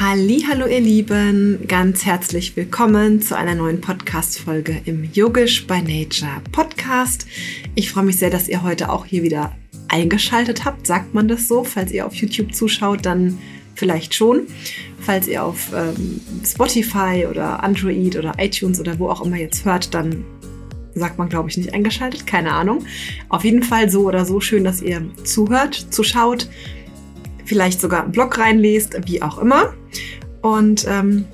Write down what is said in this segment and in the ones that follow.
Hallo ihr Lieben, ganz herzlich willkommen zu einer neuen Podcast Folge im Yogisch by Nature Podcast. Ich freue mich sehr, dass ihr heute auch hier wieder eingeschaltet habt. Sagt man das so? Falls ihr auf YouTube zuschaut, dann vielleicht schon. Falls ihr auf ähm, Spotify oder Android oder iTunes oder wo auch immer jetzt hört, dann sagt man, glaube ich, nicht eingeschaltet. Keine Ahnung. Auf jeden Fall so oder so schön, dass ihr zuhört, zuschaut vielleicht sogar einen Blog reinlest, wie auch immer. Und ähm,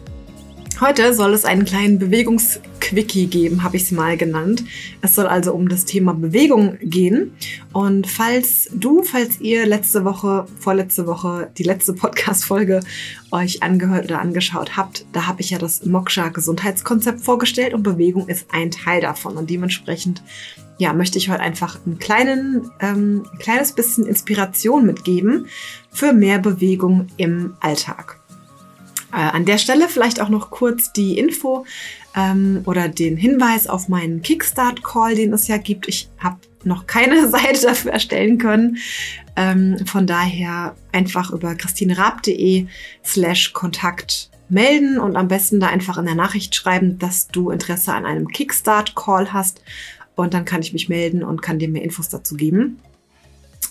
heute soll es einen kleinen Bewegungsquickie geben, habe ich es mal genannt. Es soll also um das Thema Bewegung gehen. Und falls du, falls ihr letzte Woche, vorletzte Woche, die letzte Podcast-Folge euch angehört oder angeschaut habt, da habe ich ja das Moksha Gesundheitskonzept vorgestellt und Bewegung ist ein Teil davon. Und dementsprechend ja, möchte ich heute einfach einen kleinen, ähm, ein kleines bisschen Inspiration mitgeben für mehr Bewegung im Alltag. Äh, an der Stelle vielleicht auch noch kurz die Info ähm, oder den Hinweis auf meinen Kickstart-Call, den es ja gibt. Ich habe noch keine Seite dafür erstellen können. Ähm, von daher einfach über christinerab.de slash Kontakt melden und am besten da einfach in der Nachricht schreiben, dass du Interesse an einem Kickstart-Call hast und dann kann ich mich melden und kann dir mehr Infos dazu geben.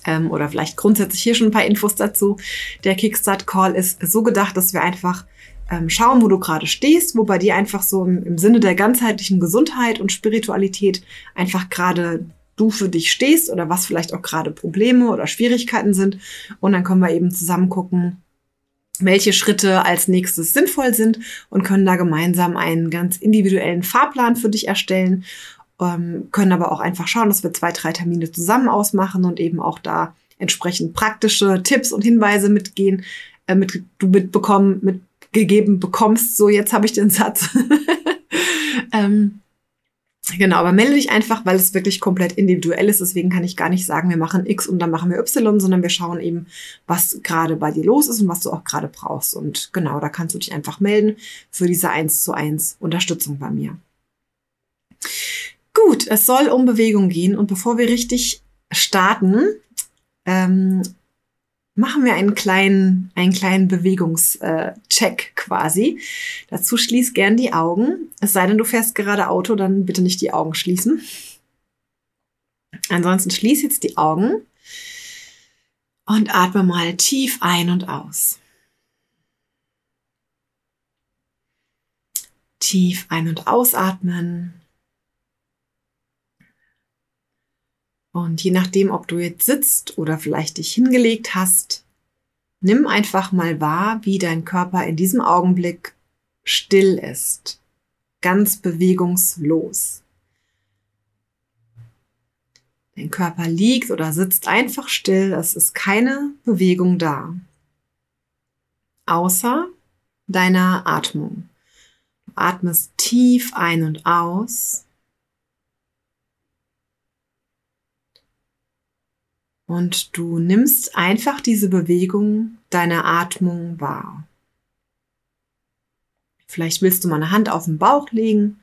Ähm, oder vielleicht grundsätzlich hier schon ein paar Infos dazu. Der Kickstart-Call ist so gedacht, dass wir einfach ähm, schauen, wo du gerade stehst, wo bei dir einfach so im, im Sinne der ganzheitlichen Gesundheit und Spiritualität einfach gerade du für dich stehst oder was vielleicht auch gerade Probleme oder Schwierigkeiten sind. Und dann können wir eben zusammen gucken, welche Schritte als nächstes sinnvoll sind und können da gemeinsam einen ganz individuellen Fahrplan für dich erstellen ähm, können aber auch einfach schauen, dass wir zwei, drei Termine zusammen ausmachen und eben auch da entsprechend praktische Tipps und Hinweise mitgehen, äh, mit, du mitbekommen, mitgegeben bekommst. So, jetzt habe ich den Satz. ähm, Genau, aber melde dich einfach, weil es wirklich komplett individuell ist. Deswegen kann ich gar nicht sagen, wir machen X und dann machen wir Y, sondern wir schauen eben, was gerade bei dir los ist und was du auch gerade brauchst. Und genau, da kannst du dich einfach melden für diese 1 zu 1 Unterstützung bei mir. Gut, es soll um Bewegung gehen und bevor wir richtig starten, ähm, machen wir einen kleinen, einen kleinen Bewegungscheck quasi. Dazu schließ gern die Augen. Es sei denn, du fährst gerade Auto, dann bitte nicht die Augen schließen. Ansonsten schließ jetzt die Augen und atme mal tief ein und aus. Tief ein- und ausatmen. Und je nachdem, ob du jetzt sitzt oder vielleicht dich hingelegt hast, nimm einfach mal wahr, wie dein Körper in diesem Augenblick still ist, ganz bewegungslos. Dein Körper liegt oder sitzt einfach still, es ist keine Bewegung da, außer deiner Atmung. Du atmest tief ein und aus Und du nimmst einfach diese Bewegung deiner Atmung wahr. Vielleicht willst du mal eine Hand auf den Bauch legen,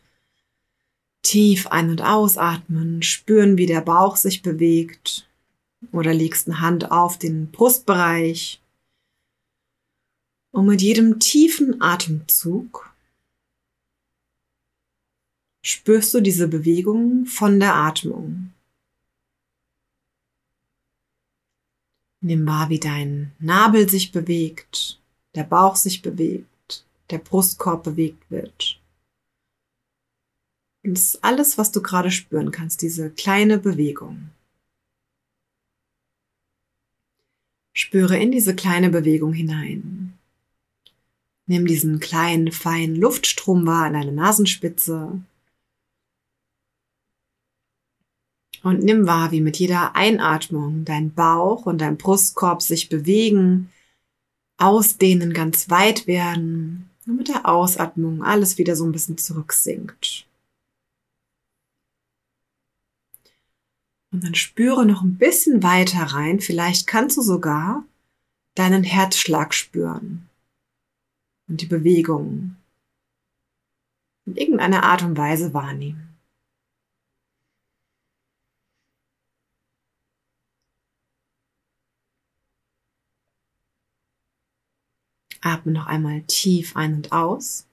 tief ein- und ausatmen, spüren, wie der Bauch sich bewegt. Oder legst eine Hand auf den Brustbereich. Und mit jedem tiefen Atemzug spürst du diese Bewegung von der Atmung. Nimm wahr, wie dein Nabel sich bewegt, der Bauch sich bewegt, der Brustkorb bewegt wird. Und das ist alles, was du gerade spüren kannst, diese kleine Bewegung. Spüre in diese kleine Bewegung hinein. Nimm diesen kleinen, feinen Luftstrom wahr an deiner Nasenspitze Und nimm wahr, wie mit jeder Einatmung dein Bauch und dein Brustkorb sich bewegen, ausdehnen, ganz weit werden und mit der Ausatmung alles wieder so ein bisschen zurücksinkt. Und dann spüre noch ein bisschen weiter rein. Vielleicht kannst du sogar deinen Herzschlag spüren und die Bewegung in irgendeiner Art und Weise wahrnehmen. Atme noch einmal tief ein und aus.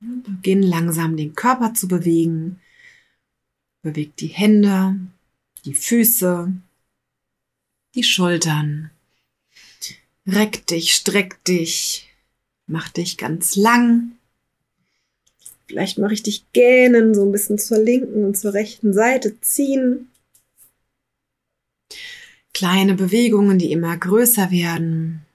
Beginn langsam den Körper zu bewegen. Beweg die Hände, die Füße, die Schultern. Reck dich, streck dich, mach dich ganz lang. Vielleicht mal richtig gähnen, so ein bisschen zur linken und zur rechten Seite ziehen. Kleine Bewegungen, die immer größer werden.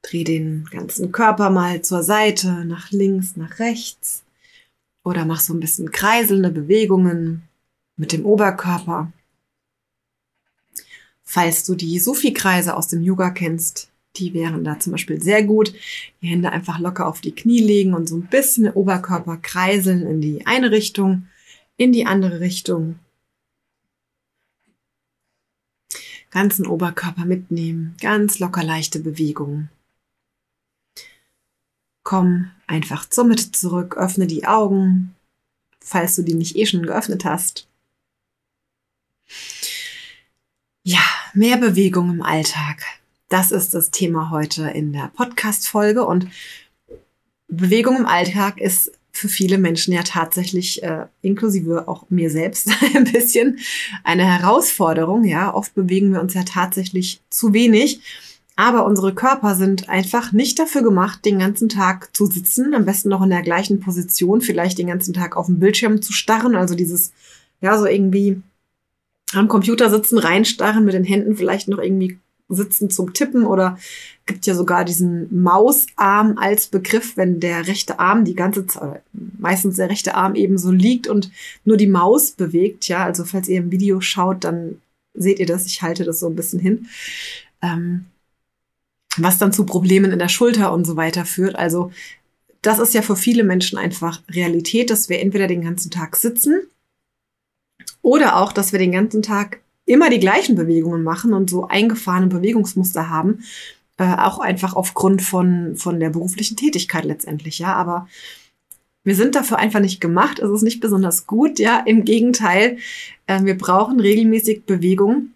Dreh den ganzen Körper mal zur Seite, nach links, nach rechts. Oder mach so ein bisschen kreiselnde Bewegungen mit dem Oberkörper. Falls du die Sufi-Kreise aus dem Yoga kennst, die wären da zum Beispiel sehr gut. Die Hände einfach locker auf die Knie legen und so ein bisschen den Oberkörper kreiseln in die eine Richtung, in die andere Richtung. Ganzen Oberkörper mitnehmen, ganz locker leichte Bewegungen. Komm einfach zur Mitte zurück, öffne die Augen, falls du die nicht eh schon geöffnet hast. Ja, mehr Bewegung im Alltag. Das ist das Thema heute in der Podcast-Folge und Bewegung im Alltag ist für viele Menschen ja tatsächlich, äh, inklusive auch mir selbst, ein bisschen eine Herausforderung. Ja, oft bewegen wir uns ja tatsächlich zu wenig. Aber unsere Körper sind einfach nicht dafür gemacht, den ganzen Tag zu sitzen, am besten noch in der gleichen Position, vielleicht den ganzen Tag auf dem Bildschirm zu starren, also dieses, ja, so irgendwie am Computer sitzen, reinstarren, mit den Händen vielleicht noch irgendwie sitzen zum Tippen oder gibt ja sogar diesen Mausarm als Begriff, wenn der rechte Arm die ganze Zeit, meistens der rechte Arm eben so liegt und nur die Maus bewegt, ja, also falls ihr im Video schaut, dann seht ihr das, ich halte das so ein bisschen hin. Ähm, was dann zu Problemen in der Schulter und so weiter führt. Also das ist ja für viele Menschen einfach Realität, dass wir entweder den ganzen Tag sitzen oder auch, dass wir den ganzen Tag immer die gleichen Bewegungen machen und so eingefahrene Bewegungsmuster haben, äh, auch einfach aufgrund von, von der beruflichen Tätigkeit letztendlich, ja, aber wir sind dafür einfach nicht gemacht, es ist nicht besonders gut, ja, im Gegenteil, äh, wir brauchen regelmäßig Bewegung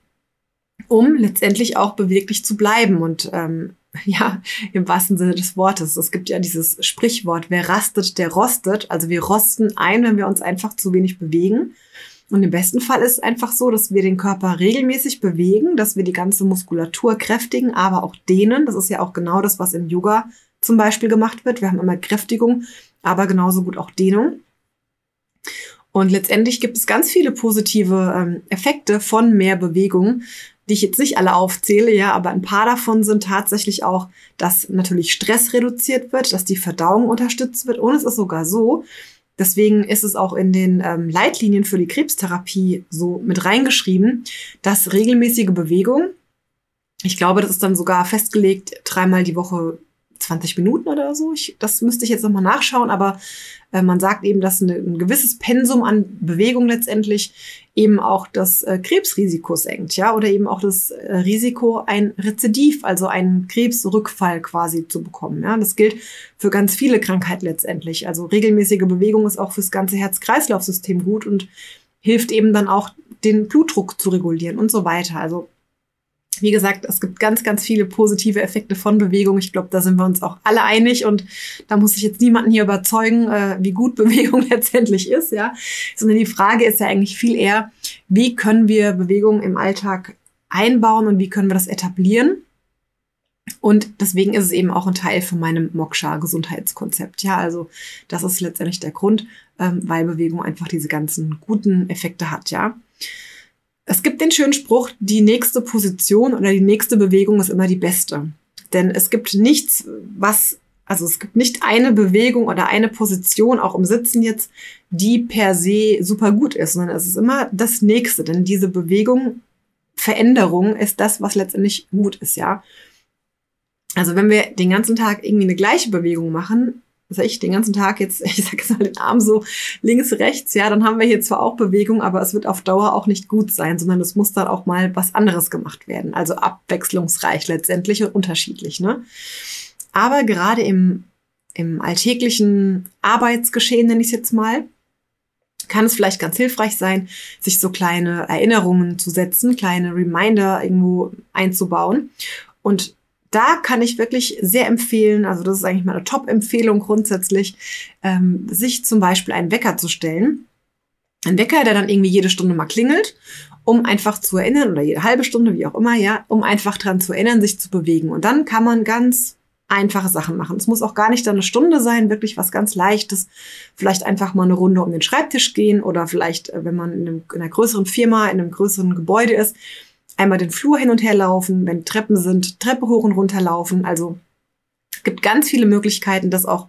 um letztendlich auch beweglich zu bleiben und ähm, ja, im wahrsten Sinne des Wortes. Es gibt ja dieses Sprichwort, wer rastet, der rostet. Also wir rosten ein, wenn wir uns einfach zu wenig bewegen. Und im besten Fall ist es einfach so, dass wir den Körper regelmäßig bewegen, dass wir die ganze Muskulatur kräftigen, aber auch dehnen. Das ist ja auch genau das, was im Yoga zum Beispiel gemacht wird. Wir haben immer Kräftigung, aber genauso gut auch Dehnung. Und letztendlich gibt es ganz viele positive ähm, Effekte von mehr Bewegung die ich jetzt nicht alle aufzähle, ja, aber ein paar davon sind tatsächlich auch, dass natürlich Stress reduziert wird, dass die Verdauung unterstützt wird und es ist sogar so, deswegen ist es auch in den ähm, Leitlinien für die Krebstherapie so mit reingeschrieben, dass regelmäßige Bewegung, ich glaube, das ist dann sogar festgelegt, dreimal die Woche 20 Minuten oder so. Ich, das müsste ich jetzt nochmal nachschauen, aber äh, man sagt eben, dass eine, ein gewisses Pensum an Bewegung letztendlich eben auch das äh, Krebsrisiko senkt, ja, oder eben auch das äh, Risiko, ein Rezidiv, also einen Krebsrückfall quasi zu bekommen. Ja, das gilt für ganz viele Krankheiten letztendlich. Also regelmäßige Bewegung ist auch fürs ganze Herz-Kreislauf-System gut und hilft eben dann auch, den Blutdruck zu regulieren und so weiter. Also wie gesagt, es gibt ganz, ganz viele positive Effekte von Bewegung. Ich glaube, da sind wir uns auch alle einig und da muss ich jetzt niemanden hier überzeugen, äh, wie gut Bewegung letztendlich ist, ja. Sondern die Frage ist ja eigentlich viel eher, wie können wir Bewegung im Alltag einbauen und wie können wir das etablieren? Und deswegen ist es eben auch ein Teil von meinem Moksha-Gesundheitskonzept. Ja, also das ist letztendlich der Grund, ähm, weil Bewegung einfach diese ganzen guten Effekte hat, ja. Es gibt den schönen Spruch, die nächste Position oder die nächste Bewegung ist immer die beste. Denn es gibt nichts, was, also es gibt nicht eine Bewegung oder eine Position, auch im Sitzen jetzt, die per se super gut ist, sondern es ist immer das nächste. Denn diese Bewegung, Veränderung ist das, was letztendlich gut ist, ja. Also wenn wir den ganzen Tag irgendwie eine gleiche Bewegung machen, was weiß ich, den ganzen Tag jetzt, ich sag jetzt mal den Arm so links, rechts, ja, dann haben wir hier zwar auch Bewegung, aber es wird auf Dauer auch nicht gut sein, sondern es muss dann auch mal was anderes gemacht werden. Also abwechslungsreich letztendlich und unterschiedlich, ne? Aber gerade im, im alltäglichen Arbeitsgeschehen, nenne ich es jetzt mal, kann es vielleicht ganz hilfreich sein, sich so kleine Erinnerungen zu setzen, kleine Reminder irgendwo einzubauen. Und da kann ich wirklich sehr empfehlen, also das ist eigentlich meine Top-Empfehlung grundsätzlich, ähm, sich zum Beispiel einen Wecker zu stellen. Ein Wecker, der dann irgendwie jede Stunde mal klingelt, um einfach zu erinnern, oder jede halbe Stunde, wie auch immer, ja, um einfach dran zu erinnern, sich zu bewegen. Und dann kann man ganz einfache Sachen machen. Es muss auch gar nicht dann eine Stunde sein, wirklich was ganz Leichtes. Vielleicht einfach mal eine Runde um den Schreibtisch gehen oder vielleicht, äh, wenn man in, einem, in einer größeren Firma, in einem größeren Gebäude ist, einmal den Flur hin und her laufen, wenn Treppen sind, Treppe hoch und runter laufen. Also es gibt ganz viele Möglichkeiten, das auch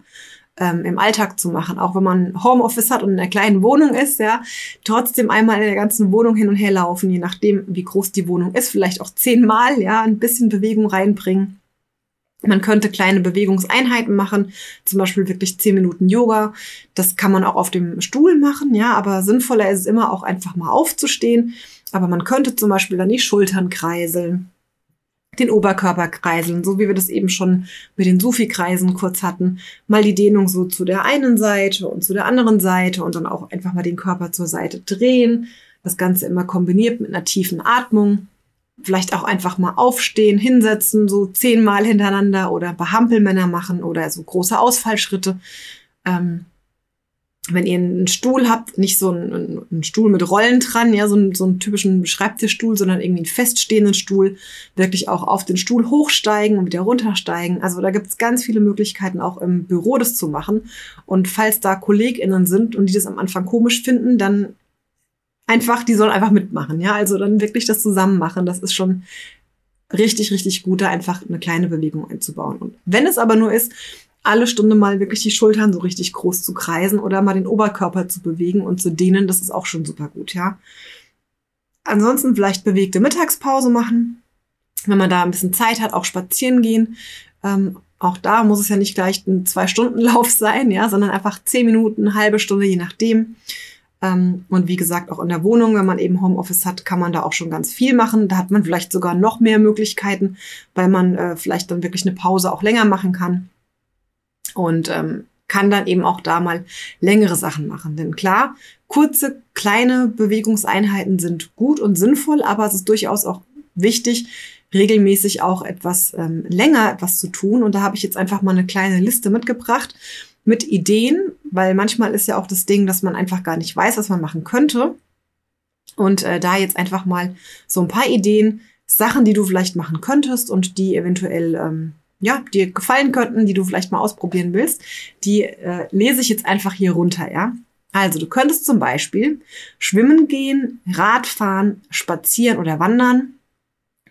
ähm, im Alltag zu machen. Auch wenn man Homeoffice hat und in einer kleinen Wohnung ist, ja, trotzdem einmal in der ganzen Wohnung hin und her laufen, je nachdem, wie groß die Wohnung ist, vielleicht auch zehnmal, ja, ein bisschen Bewegung reinbringen. Man könnte kleine Bewegungseinheiten machen, zum Beispiel wirklich zehn Minuten Yoga. Das kann man auch auf dem Stuhl machen, ja, aber sinnvoller ist es immer auch einfach mal aufzustehen. Aber man könnte zum Beispiel dann die Schultern kreiseln, den Oberkörper kreiseln, so wie wir das eben schon mit den Sufi-Kreisen kurz hatten. Mal die Dehnung so zu der einen Seite und zu der anderen Seite und dann auch einfach mal den Körper zur Seite drehen. Das Ganze immer kombiniert mit einer tiefen Atmung vielleicht auch einfach mal aufstehen, hinsetzen, so zehnmal hintereinander oder ein paar Hampelmänner machen oder so große Ausfallschritte. Ähm, wenn ihr einen Stuhl habt, nicht so einen, einen Stuhl mit Rollen dran, ja, so einen, so einen typischen Schreibtischstuhl, sondern irgendwie einen feststehenden Stuhl, wirklich auch auf den Stuhl hochsteigen und wieder runtersteigen. Also da gibt's ganz viele Möglichkeiten, auch im Büro das zu machen. Und falls da KollegInnen sind und die das am Anfang komisch finden, dann einfach, die sollen einfach mitmachen, ja. Also dann wirklich das zusammen machen. Das ist schon richtig, richtig gut, da einfach eine kleine Bewegung einzubauen. Und wenn es aber nur ist, alle Stunde mal wirklich die Schultern so richtig groß zu kreisen oder mal den Oberkörper zu bewegen und zu dehnen, das ist auch schon super gut, ja. Ansonsten vielleicht bewegte Mittagspause machen, wenn man da ein bisschen Zeit hat, auch spazieren gehen. Ähm, auch da muss es ja nicht gleich ein Zwei-Stunden-Lauf sein, ja, sondern einfach zehn Minuten, eine halbe Stunde, je nachdem. Ähm, und wie gesagt, auch in der Wohnung, wenn man eben Homeoffice hat, kann man da auch schon ganz viel machen. Da hat man vielleicht sogar noch mehr Möglichkeiten, weil man äh, vielleicht dann wirklich eine Pause auch länger machen kann. Und ähm, kann dann eben auch da mal längere Sachen machen. Denn klar, kurze, kleine Bewegungseinheiten sind gut und sinnvoll, aber es ist durchaus auch wichtig, regelmäßig auch etwas ähm, länger etwas zu tun. Und da habe ich jetzt einfach mal eine kleine Liste mitgebracht mit Ideen, weil manchmal ist ja auch das Ding, dass man einfach gar nicht weiß, was man machen könnte. Und äh, da jetzt einfach mal so ein paar Ideen, Sachen, die du vielleicht machen könntest und die eventuell ähm, ja dir gefallen könnten, die du vielleicht mal ausprobieren willst, die äh, lese ich jetzt einfach hier runter, ja. Also du könntest zum Beispiel schwimmen gehen, Radfahren, spazieren oder wandern,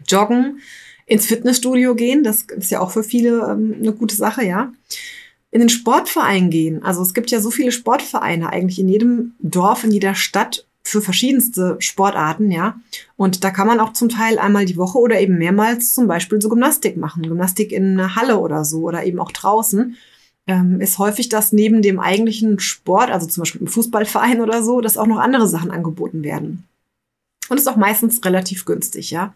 joggen, ins Fitnessstudio gehen. Das ist ja auch für viele ähm, eine gute Sache, ja in den Sportverein gehen. Also es gibt ja so viele Sportvereine eigentlich in jedem Dorf, in jeder Stadt für verschiedenste Sportarten, ja. Und da kann man auch zum Teil einmal die Woche oder eben mehrmals zum Beispiel so Gymnastik machen. Gymnastik in einer Halle oder so oder eben auch draußen. Ähm, ist häufig, dass neben dem eigentlichen Sport, also zum Beispiel im Fußballverein oder so, dass auch noch andere Sachen angeboten werden. Und ist auch meistens relativ günstig, ja.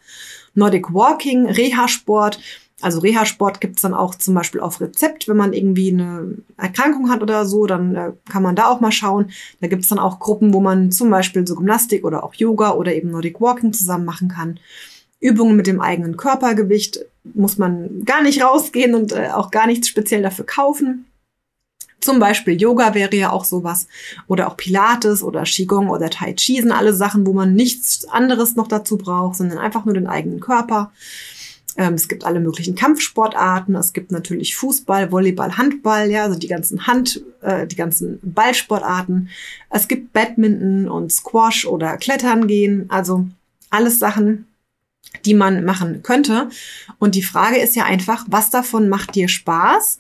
Nordic Walking, Reha-Sport, also Reha-Sport gibt's dann auch zum Beispiel auf Rezept, wenn man irgendwie eine Erkrankung hat oder so, dann äh, kann man da auch mal schauen. Da gibt's dann auch Gruppen, wo man zum Beispiel so Gymnastik oder auch Yoga oder eben Nordic Walking zusammen machen kann. Übungen mit dem eigenen Körpergewicht muss man gar nicht rausgehen und äh, auch gar nichts speziell dafür kaufen. Zum Beispiel Yoga wäre ja auch sowas. Oder auch Pilates oder Qigong oder Tai Chi sind alle Sachen, wo man nichts anderes noch dazu braucht, sondern einfach nur den eigenen Körper. Ähm, es gibt alle möglichen Kampfsportarten. Es gibt natürlich Fußball, Volleyball, Handball, ja, also die ganzen Hand, äh, die ganzen Ballsportarten. Es gibt Badminton und Squash oder Klettern gehen. Also alles Sachen, die man machen könnte. Und die Frage ist ja einfach, was davon macht dir Spaß?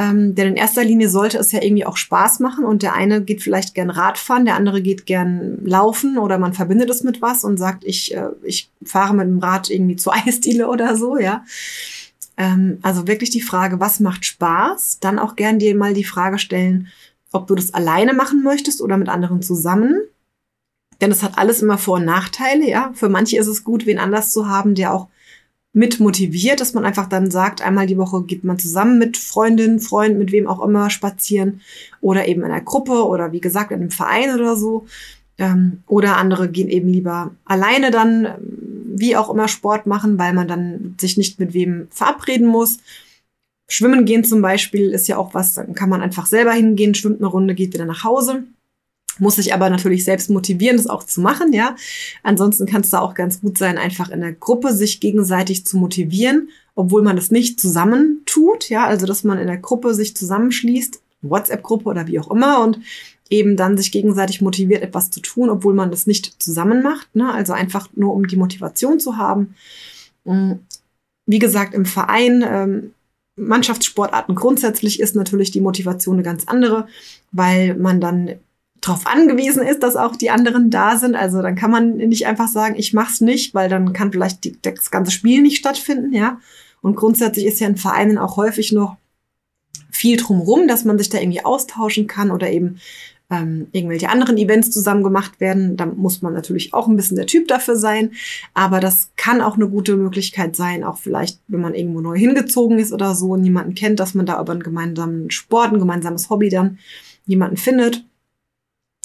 Ähm, denn in erster Linie sollte es ja irgendwie auch Spaß machen und der eine geht vielleicht gern Radfahren, der andere geht gern laufen oder man verbindet es mit was und sagt, ich, äh, ich fahre mit dem Rad irgendwie zur Eisdiele oder so, ja. Ähm, also wirklich die Frage, was macht Spaß? Dann auch gern dir mal die Frage stellen, ob du das alleine machen möchtest oder mit anderen zusammen. Denn es hat alles immer Vor- und Nachteile, ja. Für manche ist es gut, wen anders zu haben, der auch mit motiviert, dass man einfach dann sagt, einmal die Woche geht man zusammen mit Freundin, Freund, mit wem auch immer spazieren oder eben in einer Gruppe oder wie gesagt in einem Verein oder so. Ähm, oder andere gehen eben lieber alleine dann, ähm, wie auch immer, Sport machen, weil man dann sich nicht mit wem verabreden muss. Schwimmen gehen zum Beispiel ist ja auch was, dann kann man einfach selber hingehen, schwimmt eine Runde, geht wieder nach Hause muss sich aber natürlich selbst motivieren, das auch zu machen, ja. Ansonsten kann es da auch ganz gut sein, einfach in der Gruppe sich gegenseitig zu motivieren, obwohl man das nicht zusammen tut, ja. Also, dass man in der Gruppe sich zusammenschließt, WhatsApp-Gruppe oder wie auch immer und eben dann sich gegenseitig motiviert, etwas zu tun, obwohl man das nicht zusammen macht, ne. Also einfach nur, um die Motivation zu haben. Mm, wie gesagt, im Verein, ähm, Mannschaftssportarten grundsätzlich ist natürlich die Motivation eine ganz andere, weil man dann darauf angewiesen ist, dass auch die anderen da sind. Also dann kann man nicht einfach sagen, ich mach's nicht, weil dann kann vielleicht die, das ganze Spiel nicht stattfinden, ja. Und grundsätzlich ist ja in Vereinen auch häufig noch viel drumrum, dass man sich da irgendwie austauschen kann oder eben ähm, irgendwelche anderen Events zusammen gemacht werden. Da muss man natürlich auch ein bisschen der Typ dafür sein. Aber das kann auch eine gute Möglichkeit sein, auch vielleicht, wenn man irgendwo neu hingezogen ist oder so und niemanden kennt, dass man da über einen gemeinsamen Sport, ein gemeinsames Hobby dann jemanden findet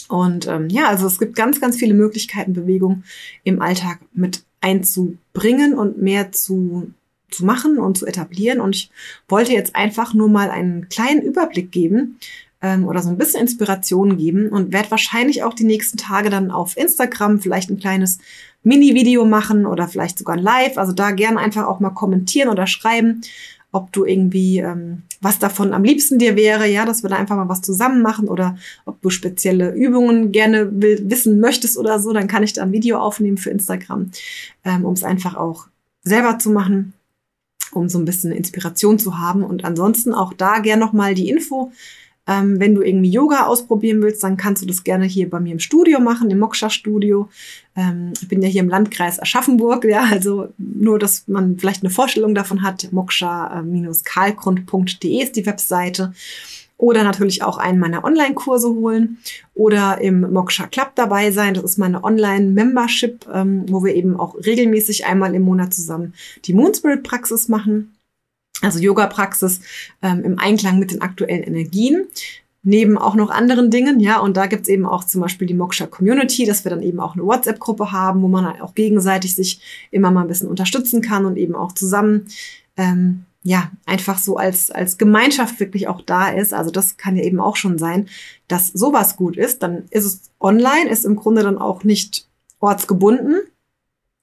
und ähm, ja, also es gibt ganz, ganz viele Möglichkeiten, Bewegung im Alltag mit einzubringen und mehr zu, zu machen und zu etablieren. Und ich wollte jetzt einfach nur mal einen kleinen Überblick geben ähm, oder so ein bisschen Inspiration geben und werde wahrscheinlich auch die nächsten Tage dann auf Instagram vielleicht ein kleines Mini-Video machen oder vielleicht sogar Live. Also da gerne einfach auch mal kommentieren oder schreiben, ob du irgendwie ähm, was davon am liebsten dir wäre, ja, dass wir da einfach mal was zusammen machen oder ob du spezielle Übungen gerne will, wissen möchtest oder so, dann kann ich da ein Video aufnehmen für Instagram, ähm, um es einfach auch selber zu machen, um so ein bisschen Inspiration zu haben. Und ansonsten auch da gern nochmal die Info. Ähm, wenn du irgendwie Yoga ausprobieren willst, dann kannst du das gerne hier bei mir im Studio machen, im Moksha-Studio. Ähm, ich bin ja hier im Landkreis Aschaffenburg, ja, also nur, dass man vielleicht eine Vorstellung davon hat. moksha-karlgrund.de ist die Webseite. Oder natürlich auch einen meiner Online-Kurse holen oder im Moksha Club dabei sein. Das ist meine Online-Membership, ähm, wo wir eben auch regelmäßig einmal im Monat zusammen die Moon Spirit Praxis machen also Yoga-Praxis ähm, im Einklang mit den aktuellen Energien. Neben auch noch anderen Dingen, ja, und da gibt's eben auch zum Beispiel die Moksha Community, dass wir dann eben auch eine WhatsApp-Gruppe haben, wo man halt auch gegenseitig sich immer mal ein bisschen unterstützen kann und eben auch zusammen, ähm, ja, einfach so als, als Gemeinschaft wirklich auch da ist. Also das kann ja eben auch schon sein, dass sowas gut ist. Dann ist es online, ist im Grunde dann auch nicht ortsgebunden,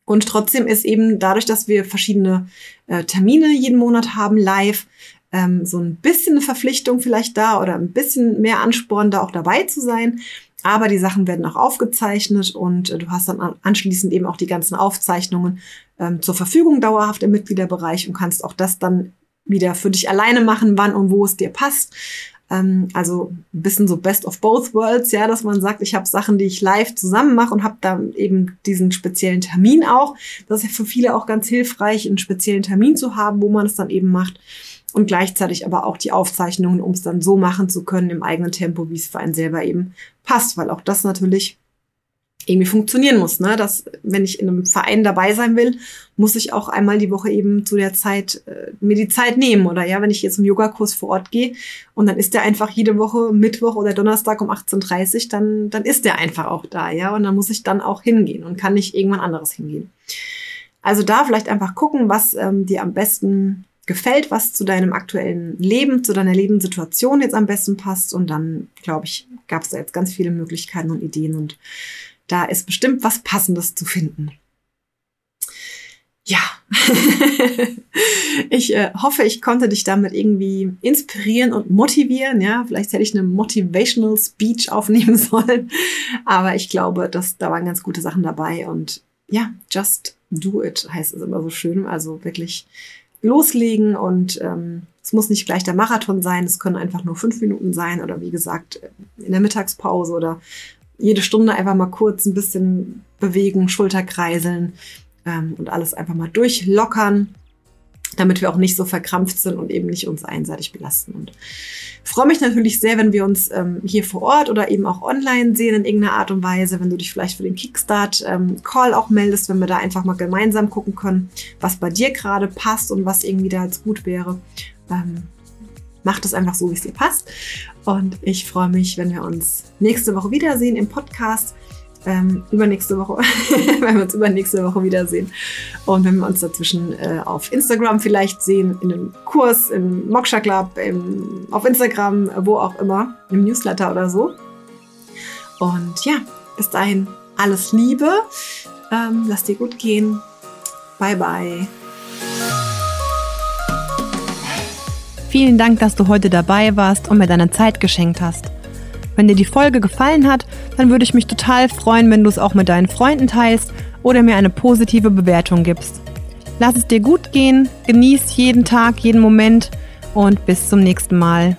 und trotzdem ist eben dadurch, dass wir verschiedene äh, Termine jeden Monat haben, live, ähm, so ein bisschen eine Verpflichtung vielleicht da oder ein bisschen mehr Ansporn, da auch dabei zu sein. Aber die Sachen werden auch aufgezeichnet und äh, du hast dann anschließend eben auch die ganzen Aufzeichnungen ähm, zur Verfügung dauerhaft im Mitgliederbereich und kannst auch das dann wieder für dich alleine machen, wann und wo es dir passt. Ähm, also ein bisschen so Best of Both Worlds, ja, dass man sagt, ich habe Sachen, die ich live zusammen mache und habe da eben diesen speziellen Termin auch. Das ist ja für viele auch ganz hilfreich, einen speziellen Termin zu haben, wo man es dann eben macht und gleichzeitig aber auch die Aufzeichnungen, um es dann so machen zu können im eigenen Tempo, wie es für einen selber eben passt, weil auch das natürlich irgendwie funktionieren muss. Ne? Dass, wenn ich in einem Verein dabei sein will, muss ich auch einmal die Woche eben zu der Zeit äh, mir die Zeit nehmen. Oder ja, wenn ich jetzt zum Yogakurs vor Ort gehe und dann ist der einfach jede Woche Mittwoch oder Donnerstag um 18.30 Uhr, dann, dann ist der einfach auch da, ja. Und dann muss ich dann auch hingehen und kann nicht irgendwann anderes hingehen. Also da vielleicht einfach gucken, was ähm, dir am besten gefällt, was zu deinem aktuellen Leben, zu deiner Lebenssituation jetzt am besten passt. Und dann, glaube ich, gab es da jetzt ganz viele Möglichkeiten und Ideen und da ist bestimmt was Passendes zu finden. Ja, ich äh, hoffe, ich konnte dich damit irgendwie inspirieren und motivieren. Ja, vielleicht hätte ich eine Motivational Speech aufnehmen sollen, aber ich glaube, dass da waren ganz gute Sachen dabei und ja, just do it heißt es immer so schön. Also wirklich loslegen und ähm, es muss nicht gleich der Marathon sein, es können einfach nur fünf Minuten sein oder wie gesagt in der Mittagspause oder jede Stunde einfach mal kurz ein bisschen bewegen, Schulterkreiseln ähm, und alles einfach mal durchlockern. damit wir auch nicht so verkrampft sind und eben nicht uns einseitig belasten. Und freue mich natürlich sehr, wenn wir uns ähm, hier vor Ort oder eben auch online sehen in irgendeiner Art und Weise, wenn du dich vielleicht für den Kickstart-Call ähm, auch meldest, wenn wir da einfach mal gemeinsam gucken können, was bei dir gerade passt und was irgendwie da jetzt gut wäre. Ähm, mach das einfach so, wie es dir passt. Und ich freue mich, wenn wir uns nächste Woche wiedersehen im Podcast ähm, übernächste Woche, wenn wir uns übernächste Woche wiedersehen. Und wenn wir uns dazwischen äh, auf Instagram vielleicht sehen, in einem Kurs, im Moksha Club, im, auf Instagram, wo auch immer, im Newsletter oder so. Und ja, bis dahin alles Liebe. Ähm, lass dir gut gehen. Bye, bye. Vielen Dank, dass du heute dabei warst und mir deine Zeit geschenkt hast. Wenn dir die Folge gefallen hat, dann würde ich mich total freuen, wenn du es auch mit deinen Freunden teilst oder mir eine positive Bewertung gibst. Lass es dir gut gehen, genieß jeden Tag, jeden Moment und bis zum nächsten Mal.